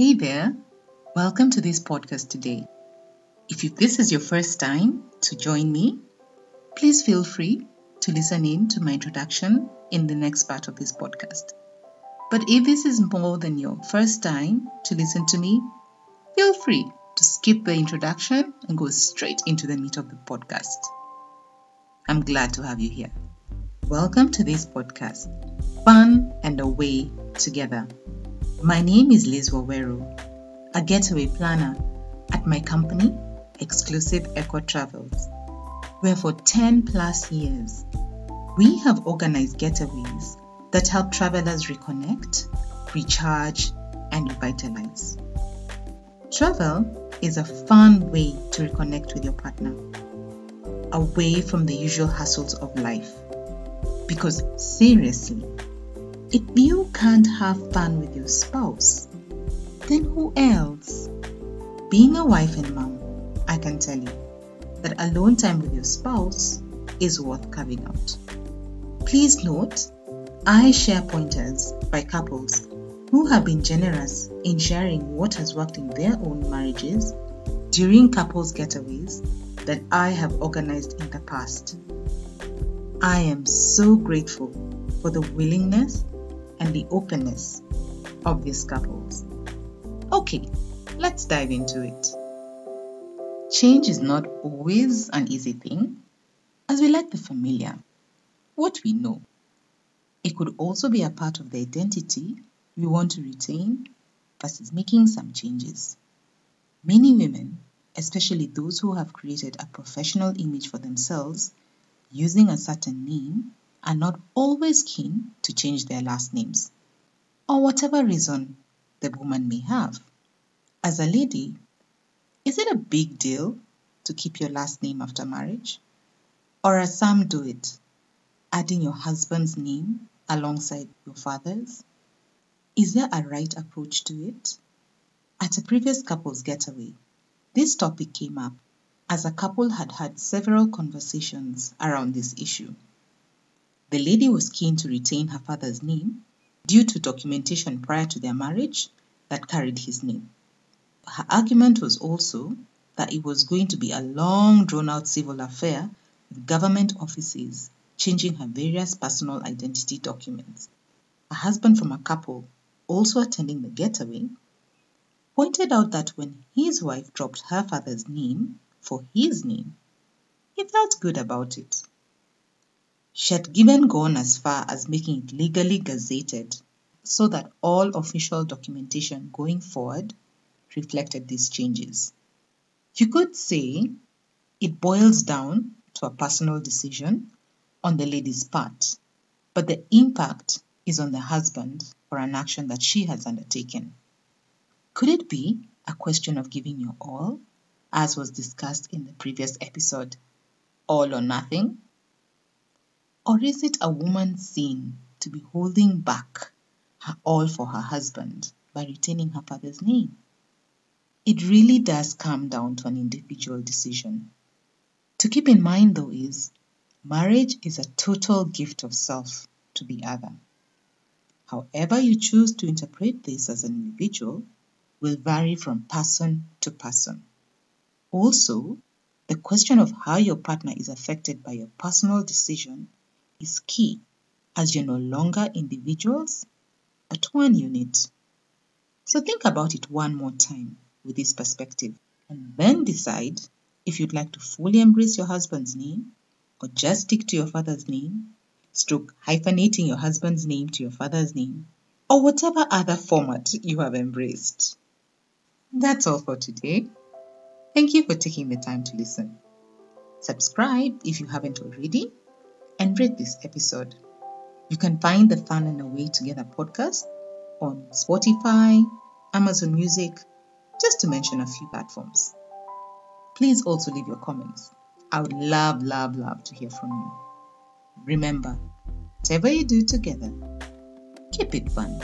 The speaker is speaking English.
Hey there, welcome to this podcast today. If this is your first time to join me, please feel free to listen in to my introduction in the next part of this podcast. But if this is more than your first time to listen to me, feel free to skip the introduction and go straight into the meat of the podcast. I'm glad to have you here. Welcome to this podcast, Fun and Away Together. My name is Liz Wawero, a getaway planner at my company, Exclusive Eco Travels, where for 10 plus years, we have organized getaways that help travelers reconnect, recharge, and revitalize. Travel is a fun way to reconnect with your partner, away from the usual hassles of life. Because seriously, if you can't have fun with your spouse, then who else? Being a wife and mom, I can tell you that alone time with your spouse is worth carving out. Please note, I share pointers by couples who have been generous in sharing what has worked in their own marriages during couples getaways that I have organized in the past. I am so grateful for the willingness and the openness of these couples. Okay, let's dive into it. Change is not always an easy thing, as we like the familiar, what we know. It could also be a part of the identity we want to retain versus making some changes. Many women, especially those who have created a professional image for themselves using a certain name, are not always keen to change their last names, or whatever reason the woman may have. As a lady, is it a big deal to keep your last name after marriage? Or as some do it, adding your husband's name alongside your father's? Is there a right approach to it? At a previous couple's getaway, this topic came up as a couple had had several conversations around this issue. The lady was keen to retain her father's name due to documentation prior to their marriage that carried his name. Her argument was also that it was going to be a long drawn out civil affair with government offices changing her various personal identity documents. A husband from a couple, also attending the getaway, pointed out that when his wife dropped her father's name for his name, he felt good about it. She had even gone as far as making it legally gazetted so that all official documentation going forward reflected these changes. You could say it boils down to a personal decision on the lady's part, but the impact is on the husband for an action that she has undertaken. Could it be a question of giving your all, as was discussed in the previous episode, all or nothing? Or is it a woman's sin to be holding back her all for her husband by retaining her father's name? It really does come down to an individual decision. To keep in mind, though, is marriage is a total gift of self to the other. However, you choose to interpret this as an individual will vary from person to person. Also, the question of how your partner is affected by your personal decision is key as you're no longer individuals but one unit. So think about it one more time with this perspective and then decide if you'd like to fully embrace your husband's name or just stick to your father's name, stroke hyphenating your husband's name to your father's name, or whatever other format you have embraced. That's all for today. Thank you for taking the time to listen. Subscribe if you haven't already and rate this episode. You can find the Fun and Away Together podcast on Spotify, Amazon Music, just to mention a few platforms. Please also leave your comments. I would love, love, love to hear from you. Remember, whatever you do together, keep it fun.